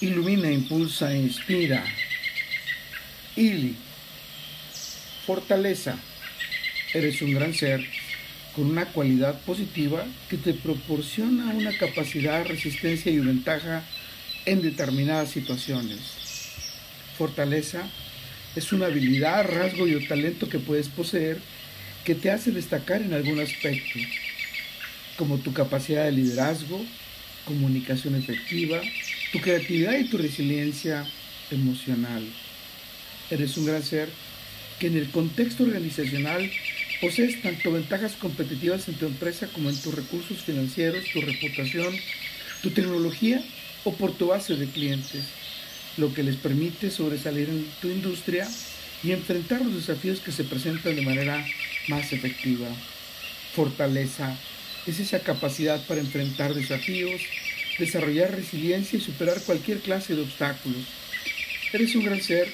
ilumina, impulsa, inspira. Ili, fortaleza. Eres un gran ser con una cualidad positiva que te proporciona una capacidad, resistencia y ventaja en determinadas situaciones. Fortaleza es una habilidad, rasgo y o talento que puedes poseer que te hace destacar en algún aspecto, como tu capacidad de liderazgo, comunicación efectiva, tu creatividad y tu resiliencia emocional. Eres un gran ser que en el contexto organizacional posees tanto ventajas competitivas en tu empresa como en tus recursos financieros, tu reputación, tu tecnología o por tu base de clientes, lo que les permite sobresalir en tu industria y enfrentar los desafíos que se presentan de manera más efectiva. Fortaleza es esa capacidad para enfrentar desafíos, desarrollar resiliencia y superar cualquier clase de obstáculos. Eres un gran ser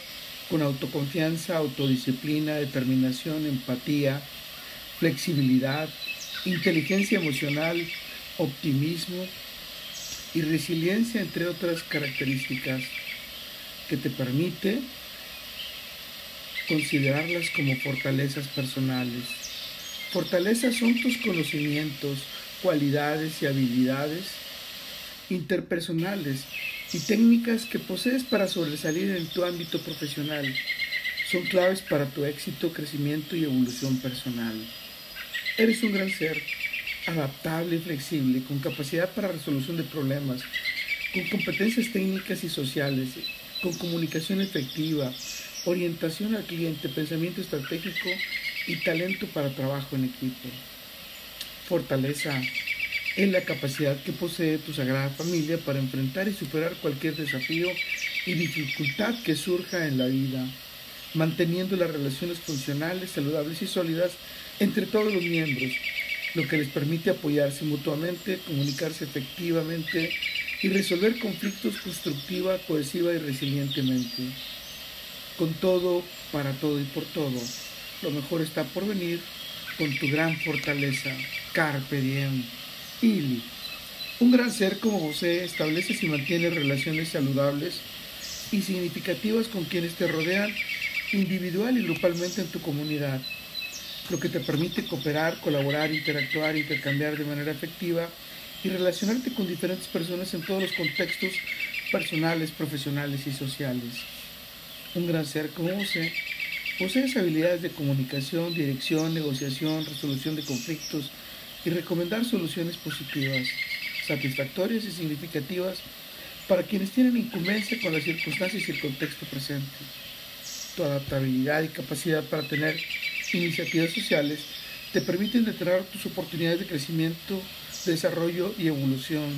con autoconfianza, autodisciplina, determinación, empatía, flexibilidad, inteligencia emocional, optimismo y resiliencia, entre otras características que te permite considerarlas como fortalezas personales. Fortalezas son tus conocimientos, cualidades y habilidades interpersonales y técnicas que posees para sobresalir en tu ámbito profesional. Son claves para tu éxito, crecimiento y evolución personal. Eres un gran ser, adaptable y flexible, con capacidad para resolución de problemas, con competencias técnicas y sociales, con comunicación efectiva, orientación al cliente, pensamiento estratégico y talento para trabajo en equipo. Fortaleza es la capacidad que posee tu sagrada familia para enfrentar y superar cualquier desafío y dificultad que surja en la vida, manteniendo las relaciones funcionales, saludables y sólidas entre todos los miembros, lo que les permite apoyarse mutuamente, comunicarse efectivamente y resolver conflictos constructiva, cohesiva y resilientemente. Con todo, para todo y por todo, lo mejor está por venir con tu gran fortaleza. Carpe diem. Ili. Un gran ser como José establece y mantiene relaciones saludables y significativas con quienes te rodean individual y grupalmente en tu comunidad, lo que te permite cooperar, colaborar, interactuar, intercambiar de manera efectiva y relacionarte con diferentes personas en todos los contextos personales, profesionales y sociales. Un gran ser como José posee habilidades de comunicación, dirección, negociación, resolución de conflictos, y recomendar soluciones positivas, satisfactorias y significativas para quienes tienen incumbencia con las circunstancias y el contexto presente. Tu adaptabilidad y capacidad para tener iniciativas sociales te permiten detener tus oportunidades de crecimiento, desarrollo y evolución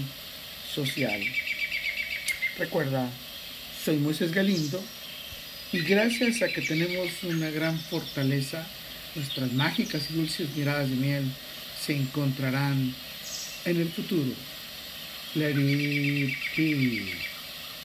social. Recuerda, soy Moisés Galindo y gracias a que tenemos una gran fortaleza, nuestras mágicas y dulces miradas de miel se encontrarán en el futuro.